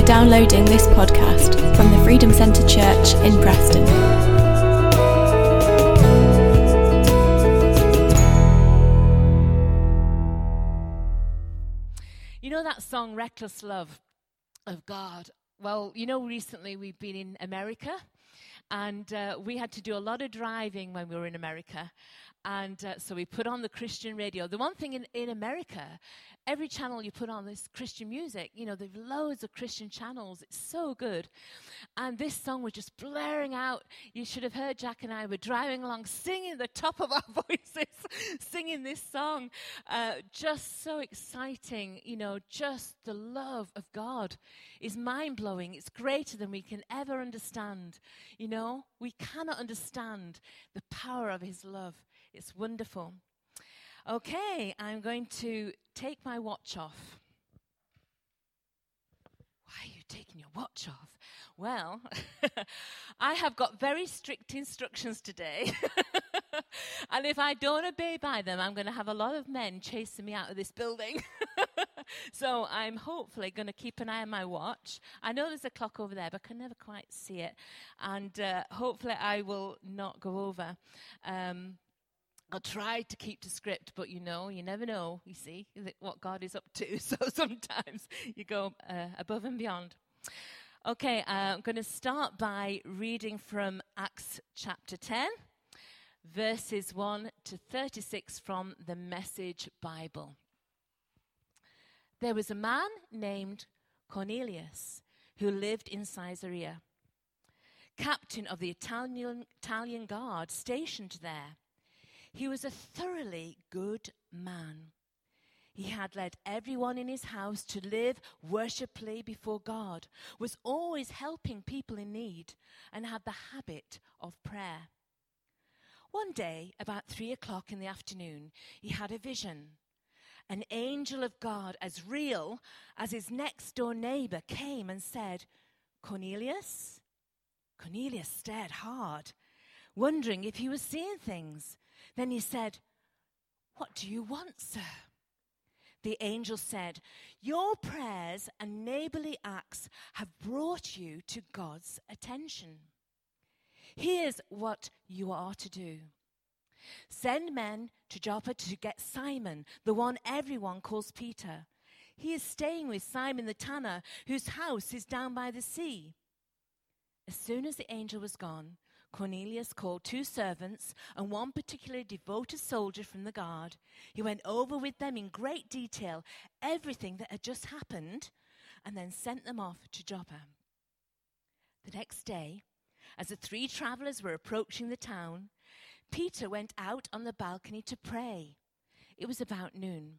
for downloading this podcast from the Freedom Centre Church in Preston. You know that song, Reckless Love of God? Well, you know, recently we've been in America and uh, we had to do a lot of driving when we were in America. And uh, so we put on the Christian radio. The one thing in, in America, every channel you put on is Christian music. You know, there's loads of Christian channels. It's so good. And this song was just blaring out. You should have heard Jack and I were driving along, singing the top of our voices, singing this song. Uh, just so exciting. You know, just the love of God is mind blowing. It's greater than we can ever understand. You know, we cannot understand the power of His love. It's wonderful. Okay, I'm going to take my watch off. Why are you taking your watch off? Well, I have got very strict instructions today. and if I don't obey by them, I'm going to have a lot of men chasing me out of this building. so I'm hopefully going to keep an eye on my watch. I know there's a clock over there, but I can never quite see it. And uh, hopefully I will not go over. Um, I'll try to keep to script, but you know, you never know, you see, what God is up to. So sometimes you go uh, above and beyond. Okay, uh, I'm going to start by reading from Acts chapter 10, verses 1 to 36 from the Message Bible. There was a man named Cornelius who lived in Caesarea, captain of the Italian, Italian guard stationed there. He was a thoroughly good man. He had led everyone in his house to live worshipfully before God, was always helping people in need, and had the habit of prayer. One day, about three o'clock in the afternoon, he had a vision. An angel of God, as real as his next door neighbor, came and said, Cornelius? Cornelius stared hard, wondering if he was seeing things. Then he said, What do you want, sir? The angel said, Your prayers and neighborly acts have brought you to God's attention. Here's what you are to do send men to Joppa to get Simon, the one everyone calls Peter. He is staying with Simon the tanner, whose house is down by the sea. As soon as the angel was gone, Cornelius called two servants and one particularly devoted soldier from the guard. He went over with them in great detail everything that had just happened and then sent them off to Joppa. The next day, as the three travelers were approaching the town, Peter went out on the balcony to pray. It was about noon.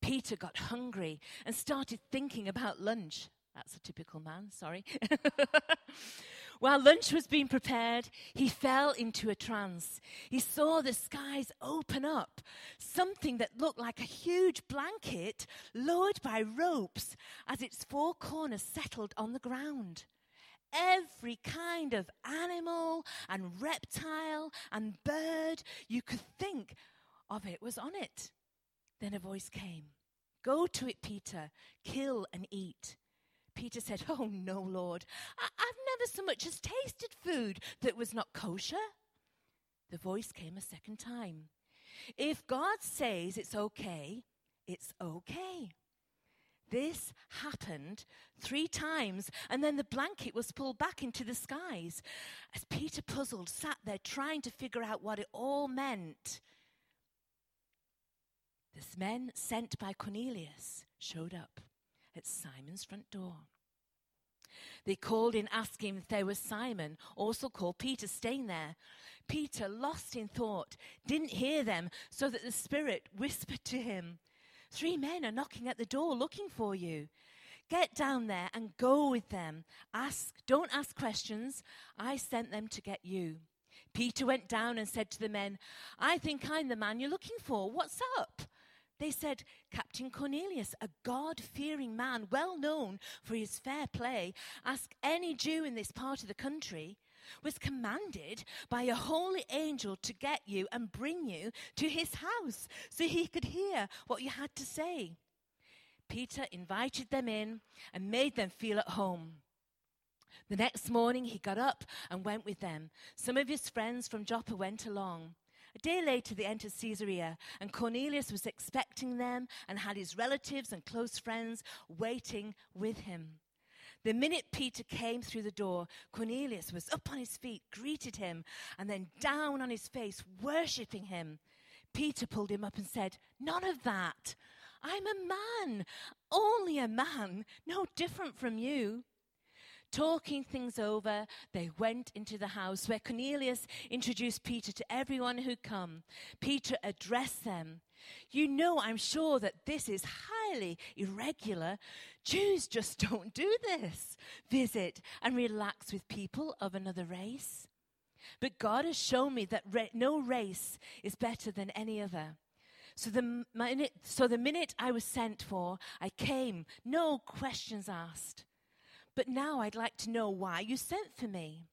Peter got hungry and started thinking about lunch. That's a typical man, sorry. While lunch was being prepared, he fell into a trance. He saw the skies open up, something that looked like a huge blanket lowered by ropes as its four corners settled on the ground. Every kind of animal and reptile and bird you could think of it was on it. Then a voice came Go to it, Peter, kill and eat. Peter said, Oh, no, Lord. I- have never so much as tasted food that was not kosher. The voice came a second time. If God says it's okay, it's okay. This happened three times, and then the blanket was pulled back into the skies. As Peter, puzzled, sat there trying to figure out what it all meant, the men sent by Cornelius showed up at Simon's front door. They called in asking if there was Simon, also called Peter, staying there. Peter, lost in thought, didn't hear them, so that the Spirit whispered to him, Three men are knocking at the door looking for you. Get down there and go with them. Ask, don't ask questions. I sent them to get you. Peter went down and said to the men, I think I'm the man you're looking for. What's up? They said, Captain Cornelius, a God fearing man, well known for his fair play, ask any Jew in this part of the country, was commanded by a holy angel to get you and bring you to his house so he could hear what you had to say. Peter invited them in and made them feel at home. The next morning he got up and went with them. Some of his friends from Joppa went along. A day later, they entered Caesarea, and Cornelius was expecting them and had his relatives and close friends waiting with him. The minute Peter came through the door, Cornelius was up on his feet, greeted him, and then down on his face, worshipping him. Peter pulled him up and said, None of that. I'm a man, only a man, no different from you. Talking things over, they went into the house where Cornelius introduced Peter to everyone who'd come. Peter addressed them. You know, I'm sure that this is highly irregular. Jews just don't do this visit and relax with people of another race. But God has shown me that no race is better than any other. So the, minute, so the minute I was sent for, I came, no questions asked. But now I'd like to know why you sent for me.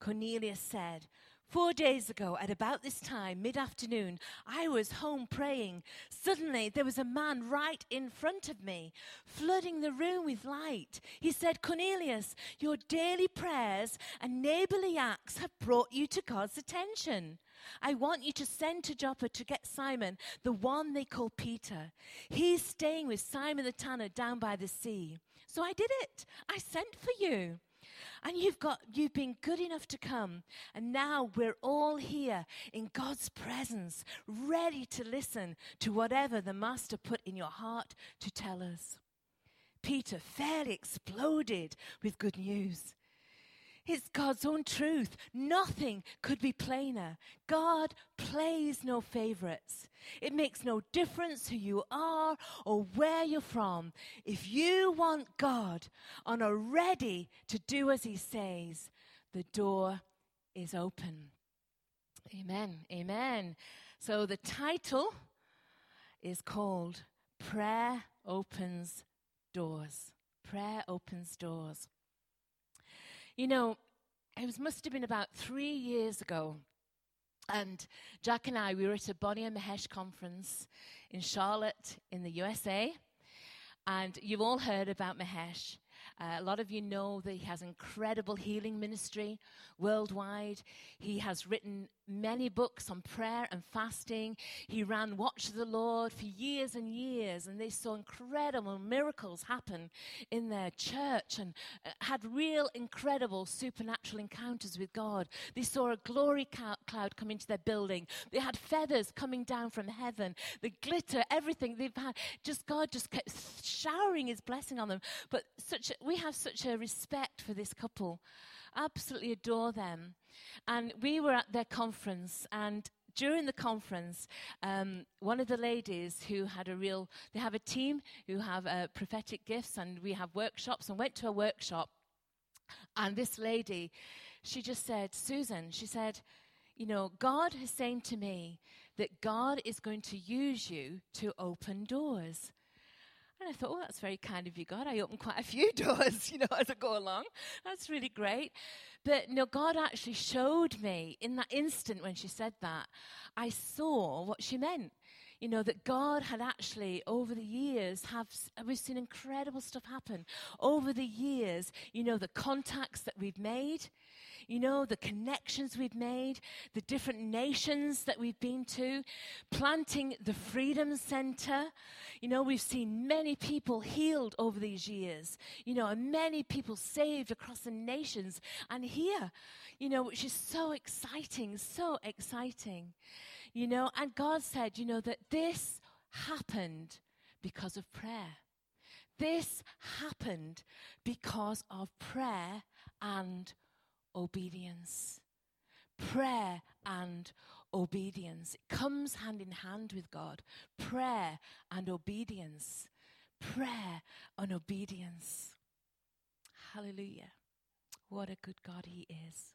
Cornelius said, Four days ago, at about this time, mid afternoon, I was home praying. Suddenly, there was a man right in front of me, flooding the room with light. He said, Cornelius, your daily prayers and neighborly acts have brought you to God's attention. I want you to send to Joppa to get Simon, the one they call Peter. He's staying with Simon the tanner down by the sea. So I did it. I sent for you. And you've got you've been good enough to come. And now we're all here in God's presence, ready to listen to whatever the master put in your heart to tell us. Peter fairly exploded with good news. It's God's own truth. Nothing could be plainer. God plays no favorites. It makes no difference who you are or where you're from. If you want God and are ready to do as He says, the door is open. Amen. Amen. So the title is called Prayer Opens Doors. Prayer Opens Doors. You know, it was, must have been about three years ago. And Jack and I, we were at a Bonnie and Mahesh conference in Charlotte in the USA. And you've all heard about Mahesh. Uh, a lot of you know that he has incredible healing ministry worldwide. He has written many books on prayer and fasting. He ran Watch the Lord for years and years, and they saw incredible miracles happen in their church and uh, had real incredible supernatural encounters with God. They saw a glory cloud come into their building. They had feathers coming down from heaven, the glitter, everything they've had. Just God just kept showering His blessing on them. But such we have such a respect for this couple, absolutely adore them. And we were at their conference, and during the conference, um, one of the ladies who had a real, they have a team who have uh, prophetic gifts, and we have workshops, and went to a workshop. And this lady, she just said, Susan, she said, you know, God is saying to me that God is going to use you to open doors. And I thought, well, that's very kind of you, God. I opened quite a few doors, you know, as I go along. That's really great. But no, God actually showed me in that instant when she said that, I saw what she meant you know, that God had actually, over the years, have we've seen incredible stuff happen. Over the years, you know, the contacts that we've made, you know, the connections we've made, the different nations that we've been to, planting the Freedom Center. You know, we've seen many people healed over these years, you know, and many people saved across the nations and here, you know, which is so exciting, so exciting. You know, and God said, you know, that this happened because of prayer. This happened because of prayer and obedience. Prayer and obedience. It comes hand in hand with God. Prayer and obedience. Prayer and obedience. Hallelujah. What a good God He is.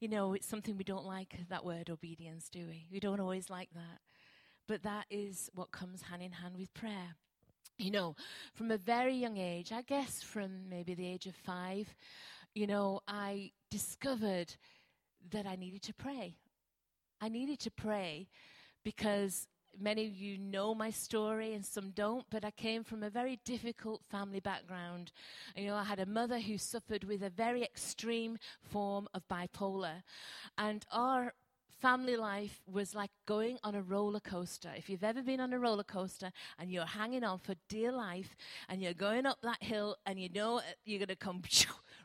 You know, it's something we don't like that word obedience, do we? We don't always like that. But that is what comes hand in hand with prayer. You know, from a very young age, I guess from maybe the age of five, you know, I discovered that I needed to pray. I needed to pray because many of you know my story and some don't, but I came from a very difficult family background. You know, I had a mother who suffered with a very extreme form of bipolar. And our family life was like going on a roller coaster. If you've ever been on a roller coaster and you're hanging on for dear life and you're going up that hill and you know uh, you're going to come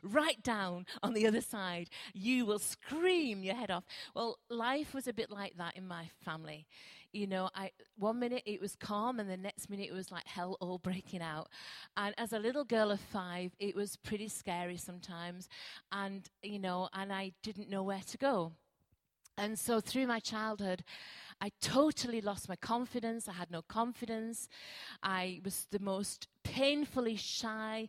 right down on the other side, you will scream your head off. Well, life was a bit like that in my family. You know, I one minute it was calm and the next minute it was like hell all breaking out. And as a little girl of 5, it was pretty scary sometimes and you know, and I didn't know where to go. And so through my childhood, I totally lost my confidence. I had no confidence. I was the most painfully shy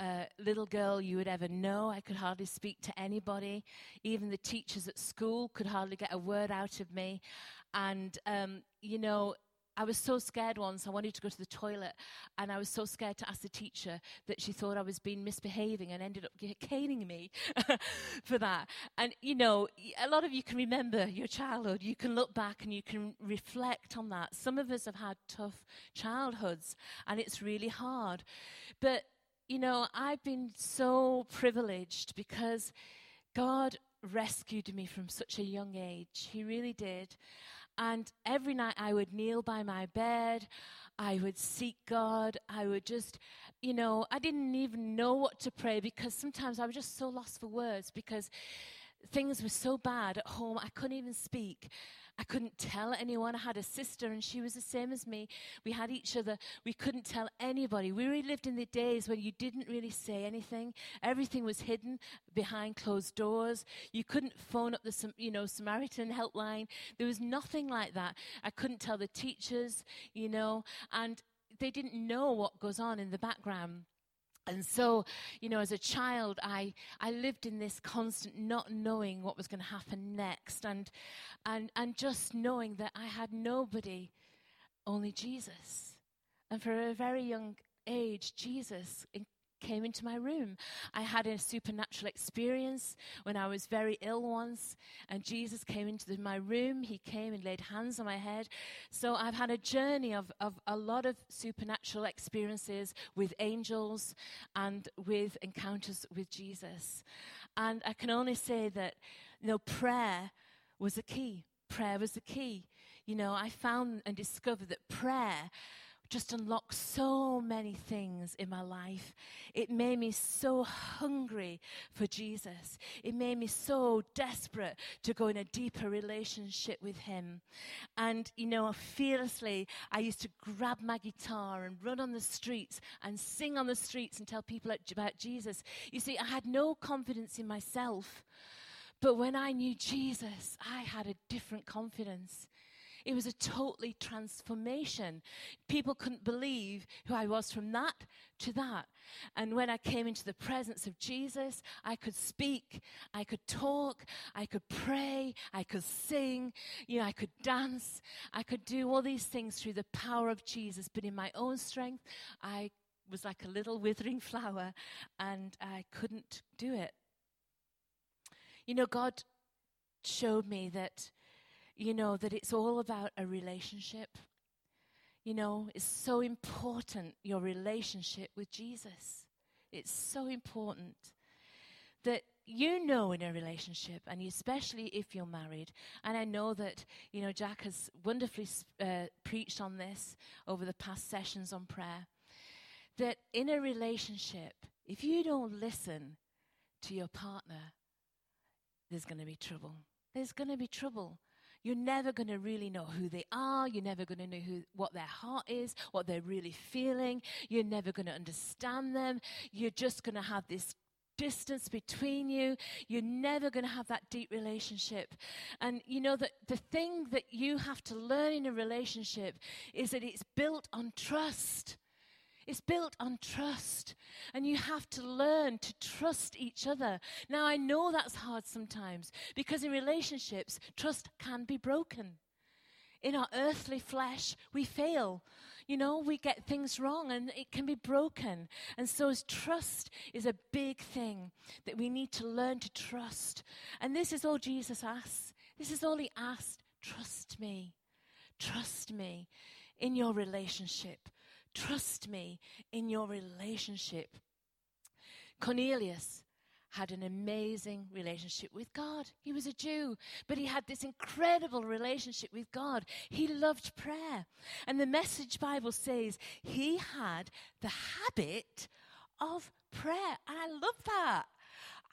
uh, little girl you would ever know. I could hardly speak to anybody. Even the teachers at school could hardly get a word out of me. And, um, you know, I was so scared once. I wanted to go to the toilet, and I was so scared to ask the teacher that she thought I was being misbehaving and ended up caning me for that. And you know, a lot of you can remember your childhood. You can look back and you can reflect on that. Some of us have had tough childhoods, and it's really hard. But you know, I've been so privileged because God rescued me from such a young age. He really did. And every night I would kneel by my bed. I would seek God. I would just, you know, I didn't even know what to pray because sometimes I was just so lost for words because things were so bad at home, I couldn't even speak. I couldn't tell anyone. I had a sister and she was the same as me. We had each other. We couldn't tell anybody. We really lived in the days when you didn't really say anything. Everything was hidden behind closed doors. You couldn't phone up the you know Samaritan helpline. There was nothing like that. I couldn't tell the teachers, you know, and they didn't know what goes on in the background. And so, you know, as a child, I, I lived in this constant not knowing what was going to happen next and, and, and just knowing that I had nobody, only Jesus. And for a very young age, Jesus came into my room. I had a supernatural experience when I was very ill once, and Jesus came into the, my room. He came and laid hands on my head. So I've had a journey of, of a lot of supernatural experiences with angels and with encounters with Jesus. And I can only say that, you know, prayer was the key. Prayer was the key. You know, I found and discovered that prayer just unlocked so many things in my life. It made me so hungry for Jesus. It made me so desperate to go in a deeper relationship with Him. And, you know, fearlessly, I used to grab my guitar and run on the streets and sing on the streets and tell people about Jesus. You see, I had no confidence in myself. But when I knew Jesus, I had a different confidence. It was a totally transformation. People couldn't believe who I was from that to that. And when I came into the presence of Jesus, I could speak, I could talk, I could pray, I could sing, you know, I could dance, I could do all these things through the power of Jesus. But in my own strength, I was like a little withering flower and I couldn't do it. You know, God showed me that you know, that it's all about a relationship. You know, it's so important, your relationship with Jesus. It's so important that you know in a relationship, and especially if you're married, and I know that, you know, Jack has wonderfully uh, preached on this over the past sessions on prayer, that in a relationship, if you don't listen to your partner, there's going to be trouble. There's going to be trouble you're never going to really know who they are. You're never going to know who, what their heart is, what they're really feeling. You're never going to understand them. You're just going to have this distance between you. You're never going to have that deep relationship. And you know that the thing that you have to learn in a relationship is that it's built on trust. It's built on trust. And you have to learn to trust each other. Now, I know that's hard sometimes because in relationships, trust can be broken. In our earthly flesh, we fail. You know, we get things wrong and it can be broken. And so, trust is a big thing that we need to learn to trust. And this is all Jesus asks. This is all he asked trust me. Trust me in your relationship. Trust me in your relationship. Cornelius had an amazing relationship with God. He was a Jew, but he had this incredible relationship with God. He loved prayer. And the Message Bible says he had the habit of prayer. And I love that.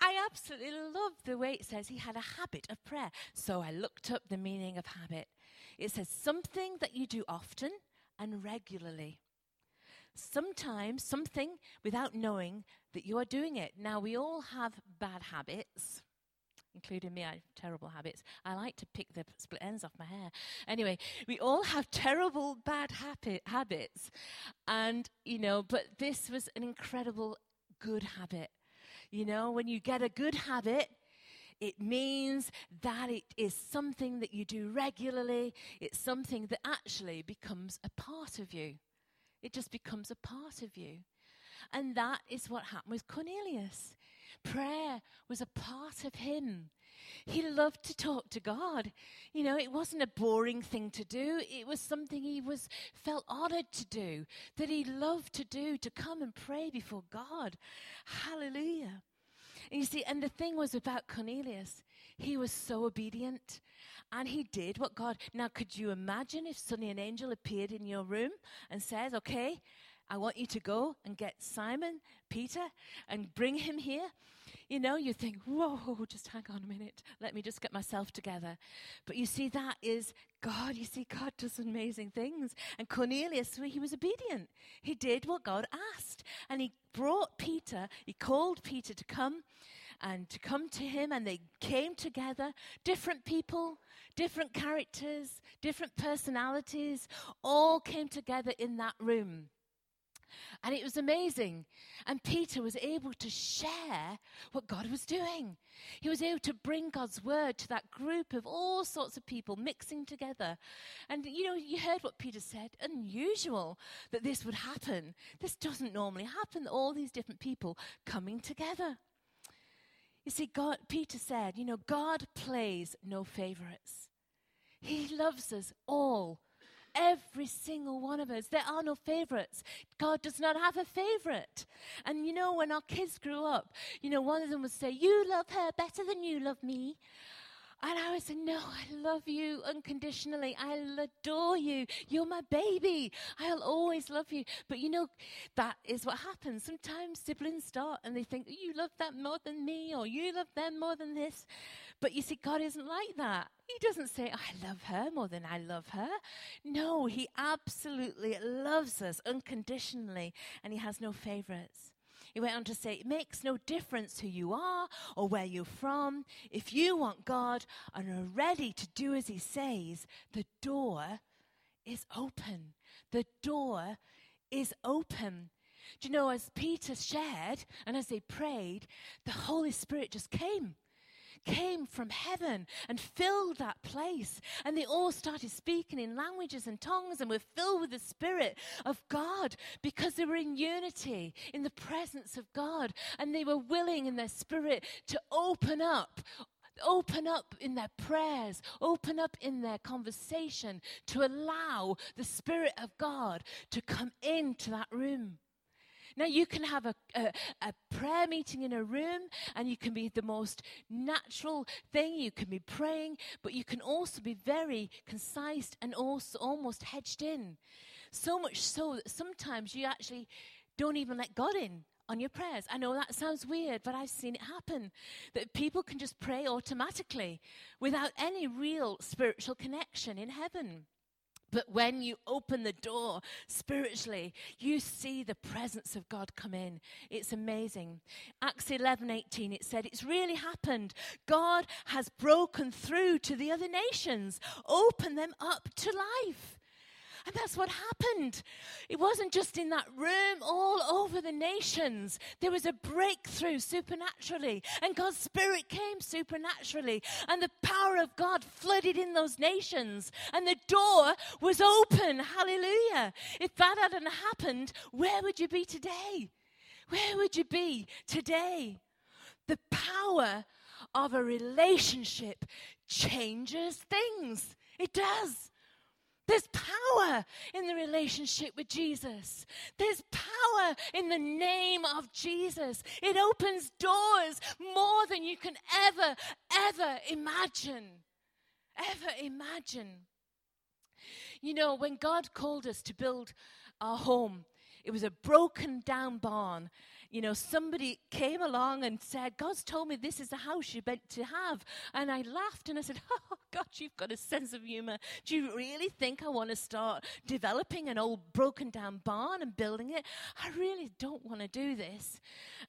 I absolutely love the way it says he had a habit of prayer. So I looked up the meaning of habit. It says something that you do often and regularly sometimes something without knowing that you are doing it. Now, we all have bad habits. Including me, I have terrible habits. I like to pick the split ends off my hair. Anyway, we all have terrible bad habi- habits. And, you know, but this was an incredible good habit. You know, when you get a good habit, it means that it is something that you do regularly. It's something that actually becomes a part of you. It just becomes a part of you. And that is what happened with Cornelius. Prayer was a part of him. He loved to talk to God. You know, it wasn't a boring thing to do. It was something he was felt honored to do, that he loved to do, to come and pray before God. Hallelujah. And you see, and the thing was about Cornelius, he was so obedient. And he did what God. Now, could you imagine if suddenly an angel appeared in your room and says, Okay, I want you to go and get Simon, Peter, and bring him here? You know, you think, Whoa, just hang on a minute. Let me just get myself together. But you see, that is God. You see, God does amazing things. And Cornelius, he was obedient. He did what God asked. And he brought Peter, he called Peter to come and to come to him, and they came together, different people, different characters, different personalities, all came together in that room. And it was amazing. And Peter was able to share what God was doing. He was able to bring God's word to that group of all sorts of people mixing together. And you know, you heard what Peter said unusual that this would happen. This doesn't normally happen, all these different people coming together. You see, God, Peter said, you know, God plays no favorites. He loves us all, every single one of us. There are no favorites. God does not have a favorite. And you know, when our kids grew up, you know, one of them would say, You love her better than you love me. And I would say, No, I love you unconditionally. I'll adore you. You're my baby. I'll always love you. But you know, that is what happens. Sometimes siblings start and they think, You love that more than me, or you love them more than this. But you see, God isn't like that. He doesn't say, I love her more than I love her. No, He absolutely loves us unconditionally, and He has no favorites. He went on to say, It makes no difference who you are or where you're from. If you want God and are ready to do as He says, the door is open. The door is open. Do you know, as Peter shared and as they prayed, the Holy Spirit just came came from heaven and filled that place. And they all started speaking in languages and tongues and were filled with the Spirit of God because they were in unity in the presence of God. And they were willing in their spirit to open up open up in their prayers, open up in their conversation to allow the Spirit of God to come into that room. Now, you can have a, a, a, prayer meeting in a room and you can be the most natural thing. You can be praying, but you can also be very concise and also almost hedged in. So much so that sometimes you actually don't even let God in on your prayers. I know that sounds weird, but I've seen it happen. That people can just pray automatically without any real spiritual connection in heaven. But when you open the door spiritually, you see the presence of God come in. It's amazing. Acts 11 18, it said, It's really happened. God has broken through to the other nations, open them up to life. And that's what happened. It wasn't just in that room, all over the nations. There was a breakthrough supernaturally, and God's Spirit came supernaturally, and the power of God flooded in those nations, and the door was open. Hallelujah. If that hadn't happened, where would you be today? Where would you be today? The power of a relationship changes things. It does. There's power in the relationship with Jesus. There's power in the name of Jesus. It opens doors more than you can ever, ever imagine. Ever imagine. You know, when God called us to build our home, it was a broken down barn you know, somebody came along and said, God's told me this is the house you're meant to have. And I laughed and I said, Oh, God, you've got a sense of humor. Do you really think I want to start developing an old broken down barn and building it? I really don't want to do this.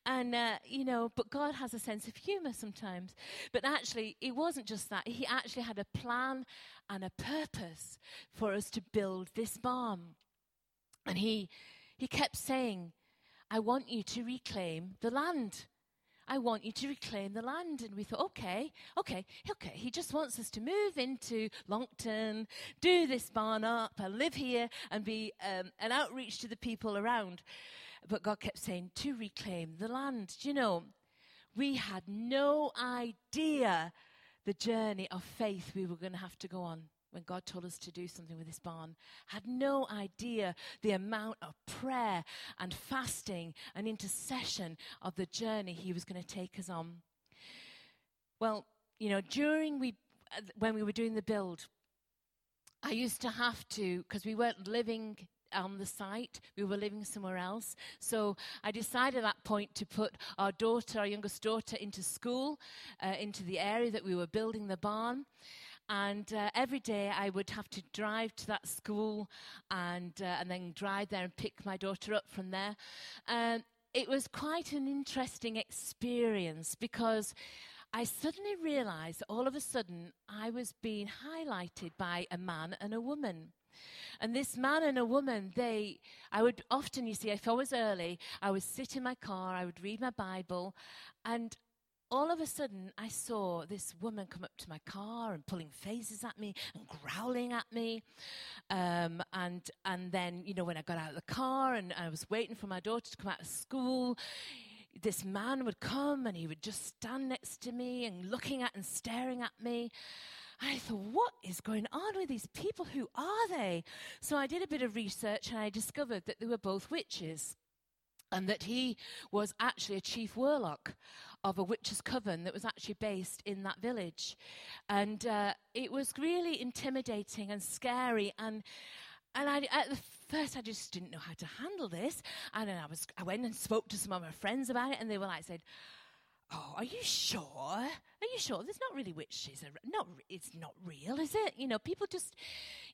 And, uh, you know, but God has a sense of humor sometimes. But actually, it wasn't just that. He actually had a plan and a purpose for us to build this barn. And he, he kept saying, I want you to reclaim the land. I want you to reclaim the land. And we thought, okay, okay, okay. He just wants us to move into Longton, do this barn up, and live here and be um, an outreach to the people around. But God kept saying, to reclaim the land. Do you know, we had no idea the journey of faith we were going to have to go on when God told us to do something with this barn, had no idea the amount of prayer and fasting and intercession of the journey He was going to take us on. Well, you know, during we, when we were doing the build, I used to have to, because we weren't living on the site. We were living somewhere else. So I decided at that point to put our daughter, our youngest daughter, into school, uh, into the area that we were building the barn. And uh, every day I would have to drive to that school and, uh, and then drive there and pick my daughter up from there. Um, it was quite an interesting experience because I suddenly realized all of a sudden I was being highlighted by a man and a woman. And this man and a woman, they, I would often, you see, if I was early, I would sit in my car, I would read my Bible, and all of a sudden, I saw this woman come up to my car and pulling faces at me and growling at me. Um, and, and then, you know, when I got out of the car and I was waiting for my daughter to come out of school, this man would come and he would just stand next to me and looking at and staring at me. I thought, what is going on with these people? Who are they? So I did a bit of research and I discovered that they were both witches and that he was actually a chief warlock of a witch's coven that was actually based in that village. And uh, it was really intimidating and scary. And, and I, at the first, I just didn't know how to handle this. And then I, was, I went and spoke to some of my friends about it, and they were like, said, Oh, are you sure? Are you sure? There's not really witches. Not, it's not real, is it? You know, people just,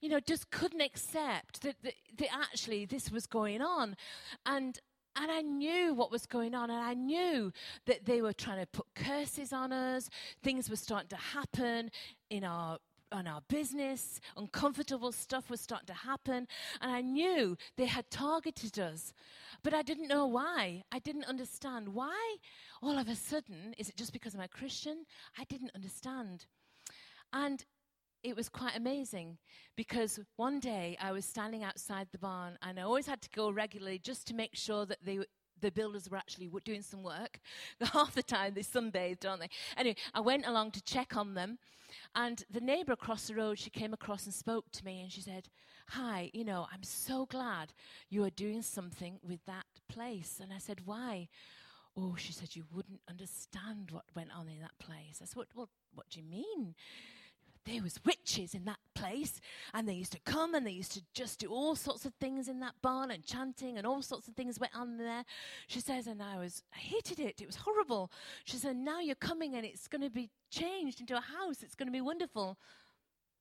you know, just couldn't accept that, that, that actually this was going on. And and I knew what was going on, and I knew that they were trying to put curses on us. Things were starting to happen in our on our business, uncomfortable stuff was starting to happen, and I knew they had targeted us. But I didn't know why. I didn't understand why all of a sudden, is it just because I'm a Christian? I didn't understand. And it was quite amazing because one day I was standing outside the barn and I always had to go regularly just to make sure that they, the builders were actually doing some work. Half the time they sunbathed, don't they? Anyway, I went along to check on them and the neighbor across the road, she came across and spoke to me and she said, Hi, you know, I'm so glad you are doing something with that place. And I said, Why? Oh, she said, You wouldn't understand what went on in that place. I said, What, what, what do you mean? There was witches in that place and they used to come and they used to just do all sorts of things in that barn and chanting and all sorts of things went on there. She says and i was i hated it. It was horrible. She said now you're coming and it's going to be changed into a house. It's going to be wonderful.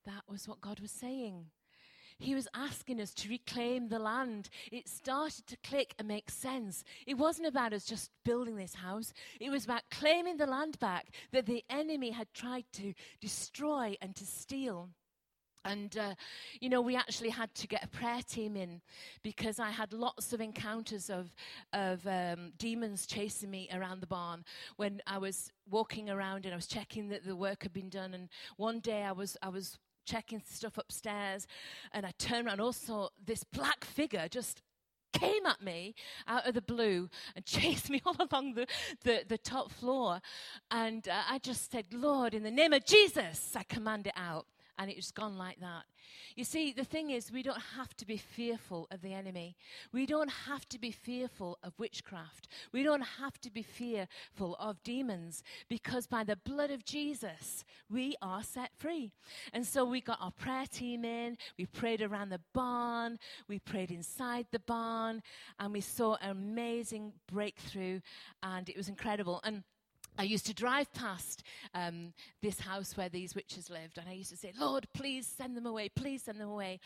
That was what god was saying he was asking us to reclaim the land. It started to click and make sense. It wasn't about us just building this house, it was about claiming the land back that the enemy had tried to destroy and to steal. And, uh, you know, we actually had to get a prayer team in because I had lots of encounters of, of um, demons chasing me around the barn when I was walking around and I was checking that the work had been done. And one day I was, I was checking stuff upstairs, and I turned around. Also, this black figure just came at me out of the blue and chased me all along the, the, the top floor. And uh, I just said, Lord, in the name of Jesus, I command it out. And it's gone like that. You see, the thing is, we don't have to be fearful of the enemy. We don't have to be fearful of witchcraft. We don't have to be fearful of demons because by the blood of Jesus, we are set free. And so we got our prayer team in, we prayed around the barn, we prayed inside the barn, and we saw an amazing breakthrough, and it was incredible. And I used to drive past um, this house where these witches lived, and I used to say, Lord, please send them away, please send them away.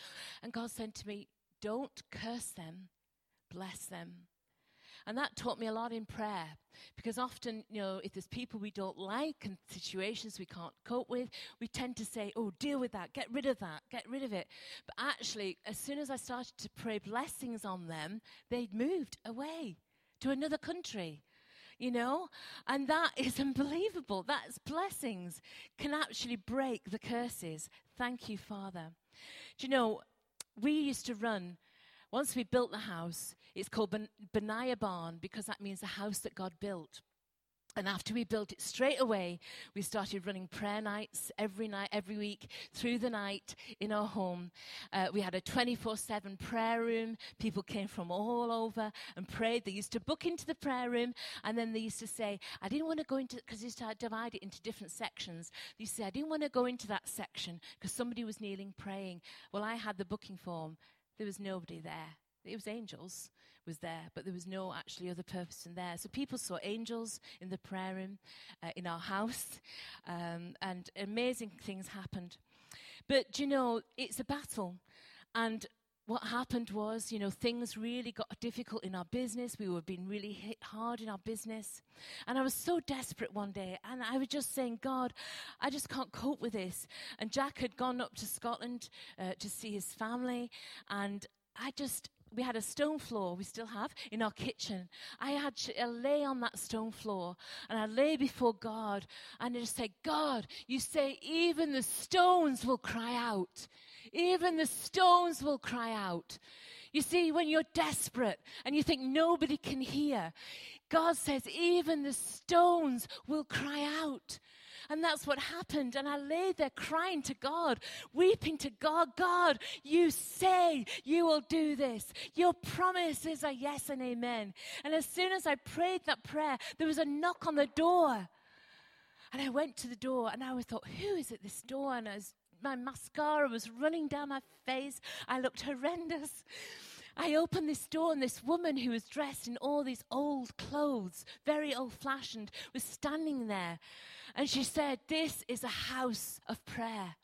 And God said to me, Don't curse them, bless them. And that taught me a lot in prayer because often, you know, if there's people we don't like and situations we can't cope with, we tend to say, oh, deal with that, get rid of that, get rid of it. But actually, as soon as I started to pray blessings on them, they'd moved away to another country you know? And that is unbelievable. That's blessings can actually break the curses. Thank you, Father. Do you know, we used to run, once we built the house, it's called ben- Benaiah Barn because that means the house that God built. And after we built it straight away, we started running prayer nights every night, every week, through the night in our home. Uh, we had a 24 7 prayer room. People came from all over and prayed. They used to book into the prayer room, and then they used to say, I didn't want to go into, because they started to divide it into different sections. They used to say, I didn't want to go into that section because somebody was kneeling praying. Well, I had the booking form, there was nobody there. It was angels was there, but there was no actually other person there. So people saw angels in the prayer room, uh, in our house, um, and amazing things happened. But you know, it's a battle, and what happened was, you know, things really got difficult in our business. We were being really hit hard in our business. And I was so desperate one day. And I was just saying, God, I just can't cope with this. And Jack had gone up to Scotland uh, to see his family. And I just, we had a stone floor, we still have, in our kitchen. I had to lay on that stone floor and I lay before God and I just say, God, you say even the stones will cry out. Even the stones will cry out. You see, when you're desperate and you think nobody can hear, God says, even the stones will cry out. And that's what happened. And I lay there crying to God, weeping to God God, you say you will do this. Your promises are yes and amen. And as soon as I prayed that prayer, there was a knock on the door. And I went to the door and I thought, who is at this door? And was, my mascara was running down my face. I looked horrendous. I opened this door, and this woman who was dressed in all these old clothes, very old fashioned, was standing there. And she said, This is a house of prayer.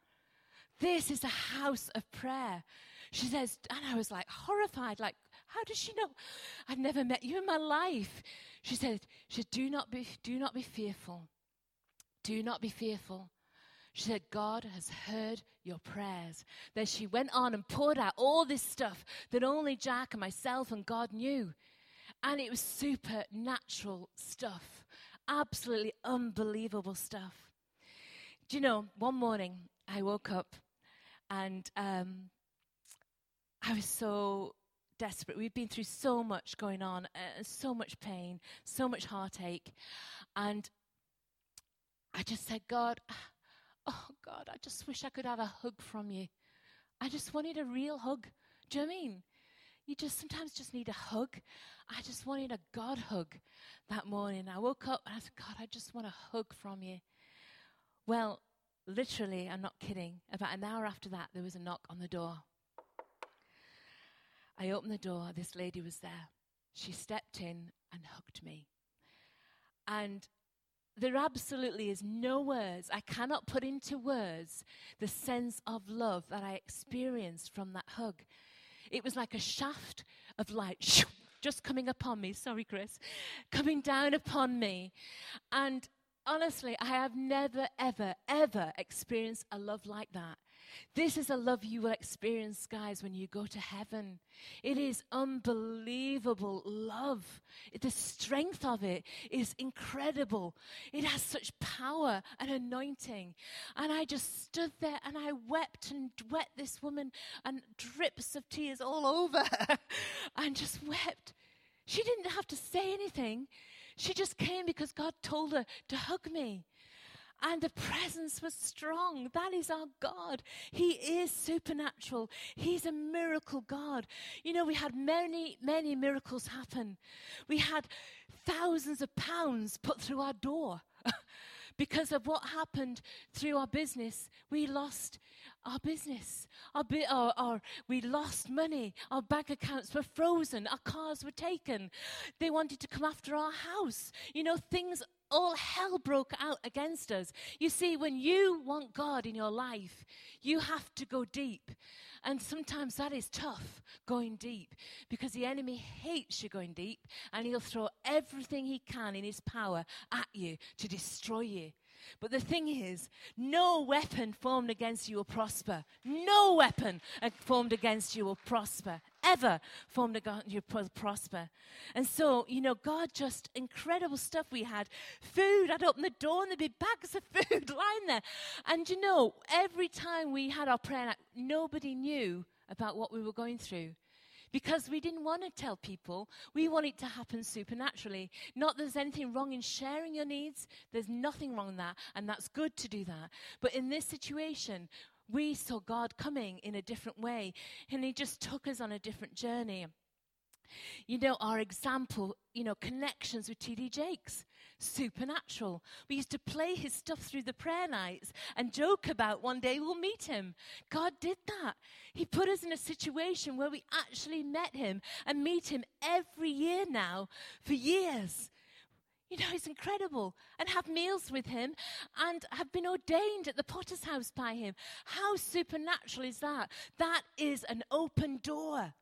This is a house of prayer. She says, and I was like horrified, like, how does she know? I've never met you in my life. She said, she said, do not be, do not be fearful. Do not be fearful. She said, God has heard your prayers. Then she went on and poured out all this stuff that only Jack and myself and God knew. And it was supernatural stuff absolutely unbelievable stuff. Do you know, one morning I woke up and um, I was so desperate. We'd been through so much going on, uh, so much pain, so much heartache. And I just said, God, oh God, I just wish I could have a hug from you. I just wanted a real hug. Do you know I mean? You just sometimes just need a hug. I just wanted a God hug that morning. I woke up and I said, God, I just want a hug from you. Well, literally, I'm not kidding. About an hour after that, there was a knock on the door. I opened the door. This lady was there. She stepped in and hugged me. And there absolutely is no words. I cannot put into words the sense of love that I experienced from that hug. It was like a shaft of light just coming upon me. Sorry, Chris. Coming down upon me. And honestly, I have never, ever, ever experienced a love like that. This is a love you will experience, guys, when you go to heaven. It is unbelievable love. The strength of it is incredible. It has such power and anointing. And I just stood there and I wept and wept this woman and drips of tears all over her. and just wept. She didn't have to say anything. She just came because God told her to hug me. And the presence was strong. That is our God. He is supernatural. He's a miracle God. You know, we had many, many miracles happen. We had thousands of pounds put through our door. because of what happened through our business, we lost our business. Our, bi- our, our, we lost money. Our bank accounts were frozen. Our cars were taken. They wanted to come after our house. You know, things all hell broke out against us. You see, when you want God in your life, you have to go deep. And sometimes that is tough, going deep, because the enemy hates you going deep, and he'll throw everything he can in his power at you to destroy you. But the thing is, no weapon formed against you will prosper. No weapon uh, formed against you will prosper. Ever formed against you will prosper. And so, you know, God just incredible stuff we had. Food, I'd open the door and there'd be bags of food lying there. And you know, every time we had our prayer nobody knew about what we were going through because we didn't want to tell people. We want it to happen supernaturally. Not that there's anything wrong in sharing your needs, there's nothing wrong in that, and that's good to do that. But in this situation, we saw God coming in a different way, and He just took us on a different journey. You know, our example, you know, connections with T.D. Jakes, supernatural. We used to play his stuff through the prayer nights and joke about one day we'll meet him. God did that. He put us in a situation where we actually met him and meet him every year now for years. You know, it's incredible. And have meals with him and have been ordained at the potter's house by him. How supernatural is that? That is an open door.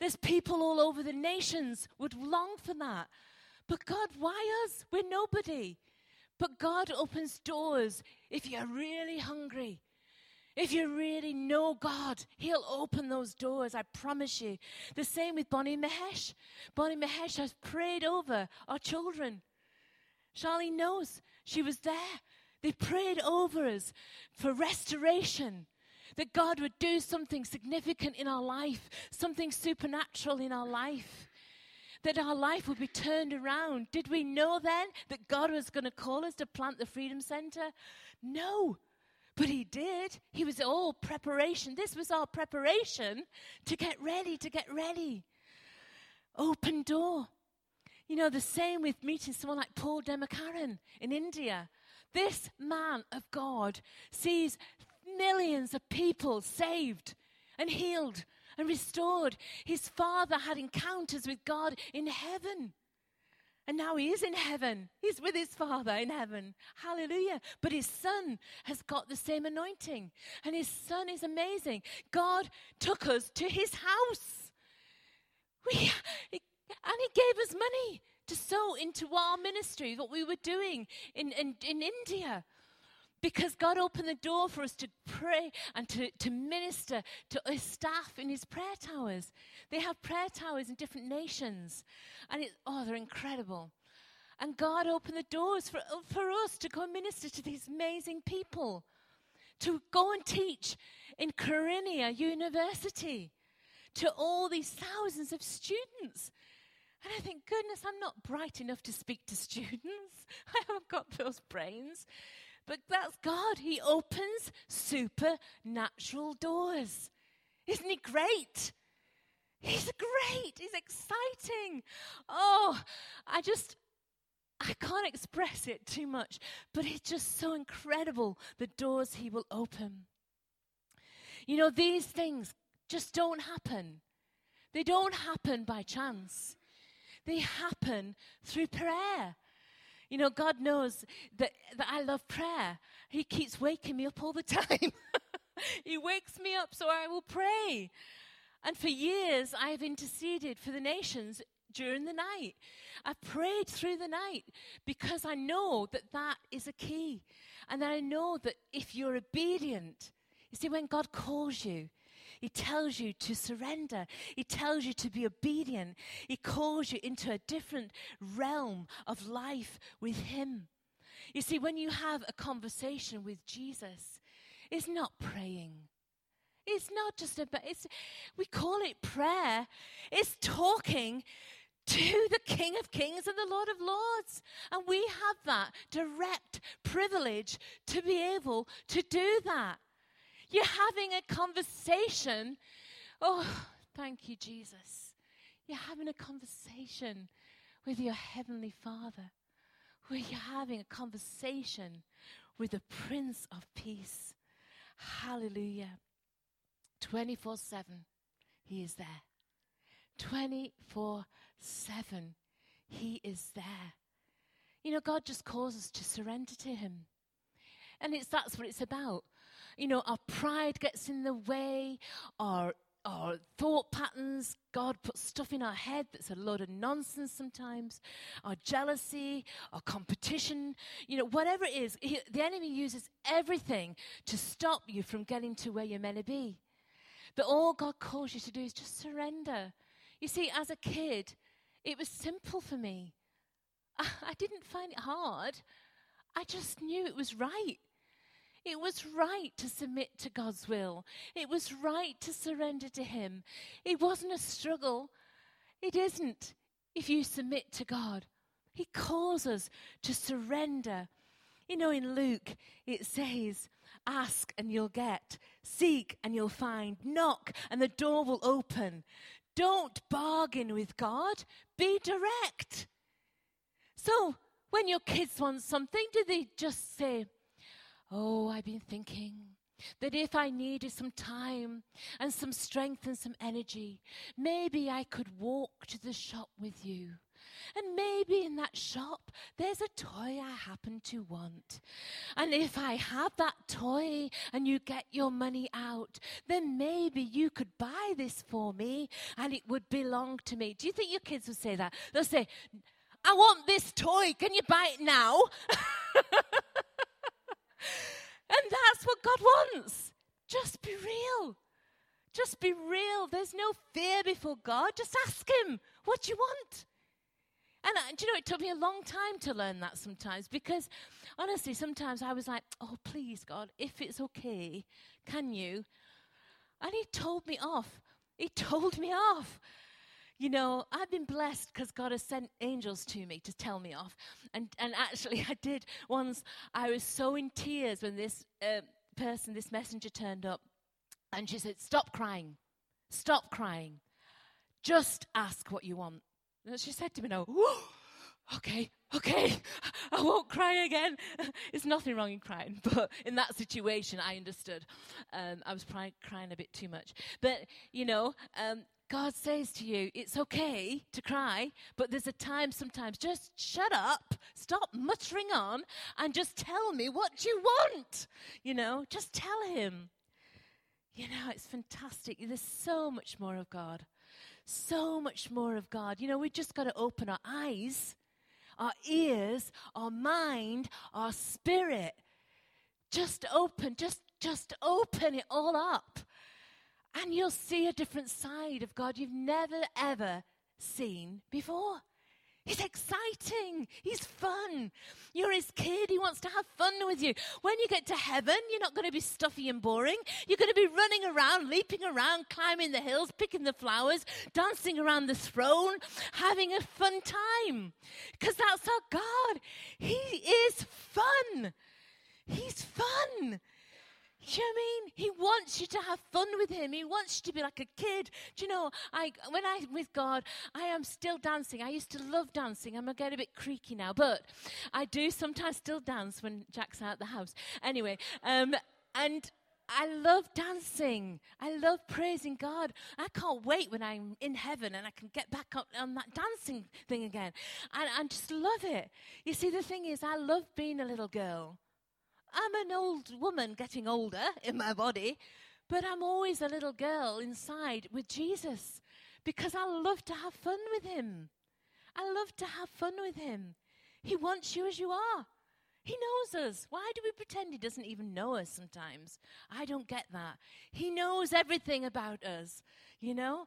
There's people all over the nations would long for that. But God, why us? We're nobody. But God opens doors if you're really hungry. If you really know God, He'll open those doors, I promise you. The same with Bonnie Mahesh. Bonnie Mahesh has prayed over our children. Charlene knows she was there. They prayed over us for restoration, that God would do something significant in our life, something supernatural in our life, that our life would be turned around. Did we know then that God was going to call us to plant the Freedom Centre? No. But he did. He was all preparation. This was our preparation to get ready, to get ready. Open door. You know, the same with meeting someone like Paul Dhinakaran in India. This man of God sees millions of people saved and healed and restored. His father had encounters with God in heaven. And now he is in heaven. He's with his father in heaven. Hallelujah. But his son has got the same anointing. And his son is amazing. God took us to his house. We, and he gave us money to sow into our ministry, what we were doing in, in, in India because God opened the door for us to pray and to, to minister to his staff in his prayer towers. They have prayer towers in different nations. And it, oh, they're incredible. And God opened the doors for, for us to go and minister to these amazing people, to go and teach in Karunya University to all these thousands of students. And I think, goodness, I'm not bright enough to speak to students. I haven't got those brains. But that's God. He opens supernatural doors. Isn't he great? He's great. He's exciting. Oh, I just, I can't express it too much, but it's just so incredible the doors he will open. You know, these things just don't happen. They don't happen by chance. They happen through prayer. You know, God knows that, that I love prayer. He keeps waking me up all the time. he wakes me up so I will pray. And for years, I've interceded for the nations during the night. I've prayed through the night because I know that that is a key. And that I know that if you're obedient, you see, when God calls you, he tells you to surrender. He tells you to be obedient. He calls you into a different realm of life with Him. You see, when you have a conversation with Jesus, it's not praying. It's not just about, it's, we call it prayer. It's talking to the King of Kings and the Lord of Lords. And we have that direct privilege to be able to do that. You're having a conversation. Oh, thank you, Jesus. You're having a conversation with your Heavenly Father, where you're having a conversation with the Prince of Peace. Hallelujah. 24 7, He is there. 24 7, He is there. You know, God just calls us to surrender to Him. And it's that's what it's about. You know, our pride gets in the way, our our thought patterns. God puts stuff in our head that's a load of nonsense sometimes. Our jealousy, our competition, you know, whatever it is, he, the enemy uses everything to stop you from getting to where you're meant to be. But all God calls you to do is just surrender. You see, as a kid, it was simple for me. I, I didn't find it hard. I just knew it was right. It was right to submit to God's will. It was right to surrender to Him. It wasn't a struggle. It isn't if you submit to God. He calls us to surrender. You know, in Luke, it says, Ask and you'll get, seek and you'll find, knock and the door will open. Don't bargain with God, be direct. So, when your kids want something, do they just say, Oh, I've been thinking that if I needed some time and some strength and some energy, maybe I could walk to the shop with you. And maybe in that shop there's a toy I happen to want. And if I have that toy and you get your money out, then maybe you could buy this for me and it would belong to me. Do you think your kids would say that? They'll say, I want this toy. Can you buy it now? And that's what God wants. Just be real. Just be real. There's no fear before God. Just ask Him, what do you want? And uh, do you know, it took me a long time to learn that sometimes because honestly, sometimes I was like, oh, please, God, if it's okay, can you? And He told me off. He told me off. You know, I've been blessed because God has sent angels to me to tell me off. And, and actually, I did once, I was so in tears when this uh, person, this messenger turned up. And she said, Stop crying. Stop crying. Just ask what you want. And she said to me, No, okay, okay, I won't cry again. There's nothing wrong in crying, but in that situation, I understood. Um, I was crying, crying a bit too much. But, you know, um, God says to you, it's okay to cry, but there's a time sometimes, just shut up, stop muttering on, and just tell me what you want. You know, just tell Him. You know, it's fantastic. There's so much more of God. So much more of God. You know, we've just got to open our eyes, our ears, our mind, our spirit. Just open, just just open it all up and you'll see a different side of God you've never, ever seen before. He's exciting. He's fun. You're his kid. He wants to have fun with you. When you get to heaven, you're not going to be stuffy and boring. You're going to be running around, leaping around, climbing the hills, picking the flowers, dancing around the throne, having a fun time. Because that's our God. He is fun. He's fun. Do you know I mean? He wants you to have fun with him. He wants you to be like a kid. Do you know, I when I'm with God, I am still dancing. I used to love dancing. I'm getting a bit creaky now, but I do sometimes still dance when Jack's out the house. Anyway, um, and I love dancing. I love praising God. I can't wait when I'm in heaven and I can get back up on that dancing thing again. And I just love it. You see, the thing is, I love being a little girl. I'm an old woman getting older in my body, but I'm always a little girl inside with Jesus because I love to have fun with him. I love to have fun with him. He wants you as you are. He knows us. Why do we pretend he doesn't even know us sometimes? I don't get that. He knows everything about us, you know?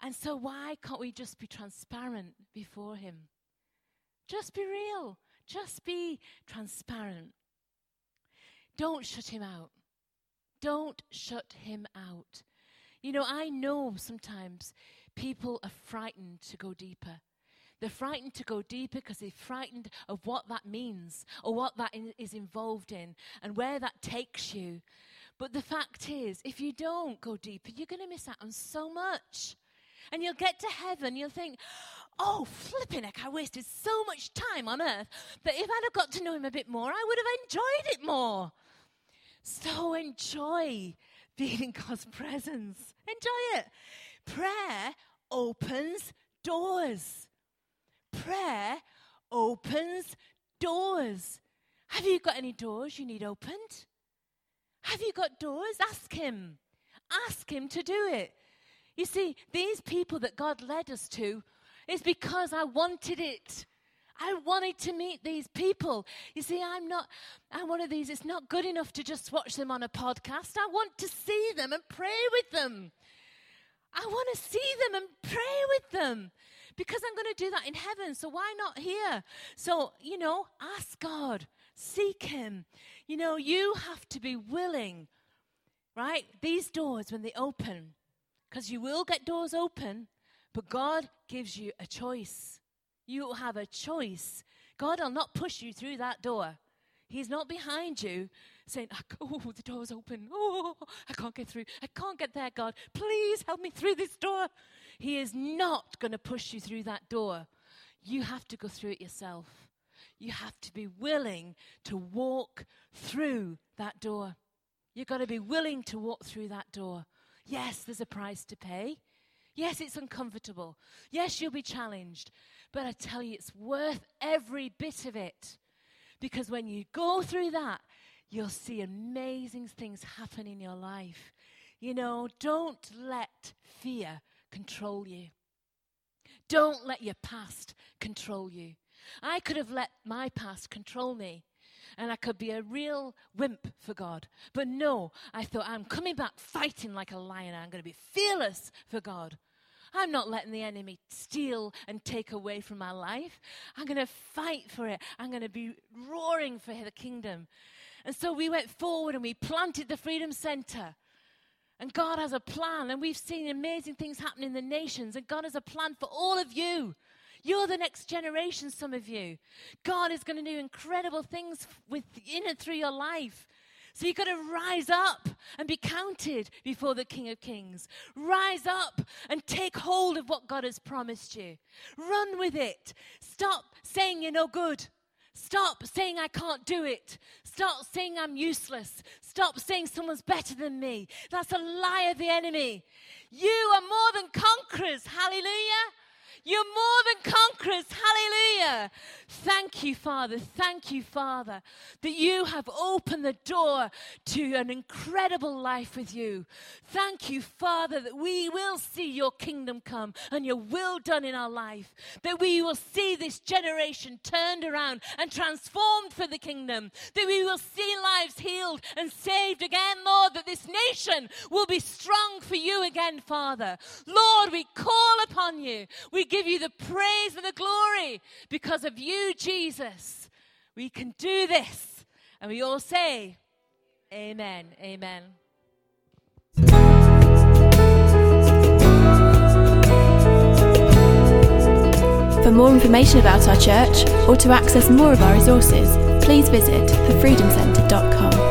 And so why can't we just be transparent before him? Just be real. Just be transparent. Don't shut him out. Don't shut him out. You know, I know sometimes people are frightened to go deeper They're frightened to go deeper because they're frightened of what that means or what that in, is involved in and where that takes you. But the fact is, if you don't go deeper, you're going to miss out on so much. And you'll get to heaven, you'll think, oh, flipping heck, I wasted so much time on earth that if I'd have got to know him a bit more, I would have enjoyed it more. So enjoy being in God's presence. Enjoy it. Prayer opens doors. Prayer opens doors. Have you got any doors you need opened? Have you got doors? Ask Him. Ask Him to do it. You see, these people that God led us to is because I wanted it. I wanted to meet these people. You see, I'm not, I'm one of these, it's not good enough to just watch them on a podcast. I want to see them and pray with them. I want to see them and pray with them because I'm going to do that in heaven. So why not here? So, you know, ask God, seek Him. You know, you have to be willing, right? These doors, when they open, because you will get doors open, but God gives you a choice. You have a choice. God will not push you through that door. He's not behind you saying, ah, Oh, the door's open. Oh, I can't get through. I can't get there, God. Please help me through this door. He is not going to push you through that door. You have to go through it yourself. You have to be willing to walk through that door. You've got to be willing to walk through that door. Yes, there's a price to pay. Yes, it's uncomfortable. Yes, you'll be challenged. But I tell you, it's worth every bit of it. Because when you go through that, you'll see amazing things happen in your life. You know, don't let fear control you. Don't let your past control you. I could have let my past control me and I could be a real wimp for God. But no, I thought, I'm coming back fighting like a lion. I'm going to be fearless for God. I'm not letting the enemy steal and take away from my life. I'm going to fight for it. I'm going to be roaring for the kingdom. And so we went forward and we planted the Freedom Centre. And God has a plan, and we've seen amazing things happen in the nations, and God has a plan for all of you. You're the next generation, some of you. God is going to do incredible things within and through your life. So you've got to rise up and be counted before the King of Kings. Rise up and take hold of what God has promised you. Run with it. Stop saying you're no good. Stop saying I can't do it. Stop saying I'm useless. Stop saying someone's better than me. That's a lie of the enemy. You are more than conquerors. Hallelujah. You're more than conquerors. Hallelujah. Thank you, Father. Thank you, Father, that you have opened the door to an incredible life with you. Thank you, Father, that we will see your kingdom come and your will done in our life. That we will see this generation turned around and transformed for the kingdom. That we will see lives healed and saved again, Lord. That this nation will be strong for you again, Father. Lord, we call upon you. We give you the praise and the glory because of you, Jesus. We can do this. And we all say, Amen. Amen. For more information about our church or to access more of our resources, please visit thefreedomcentre.com.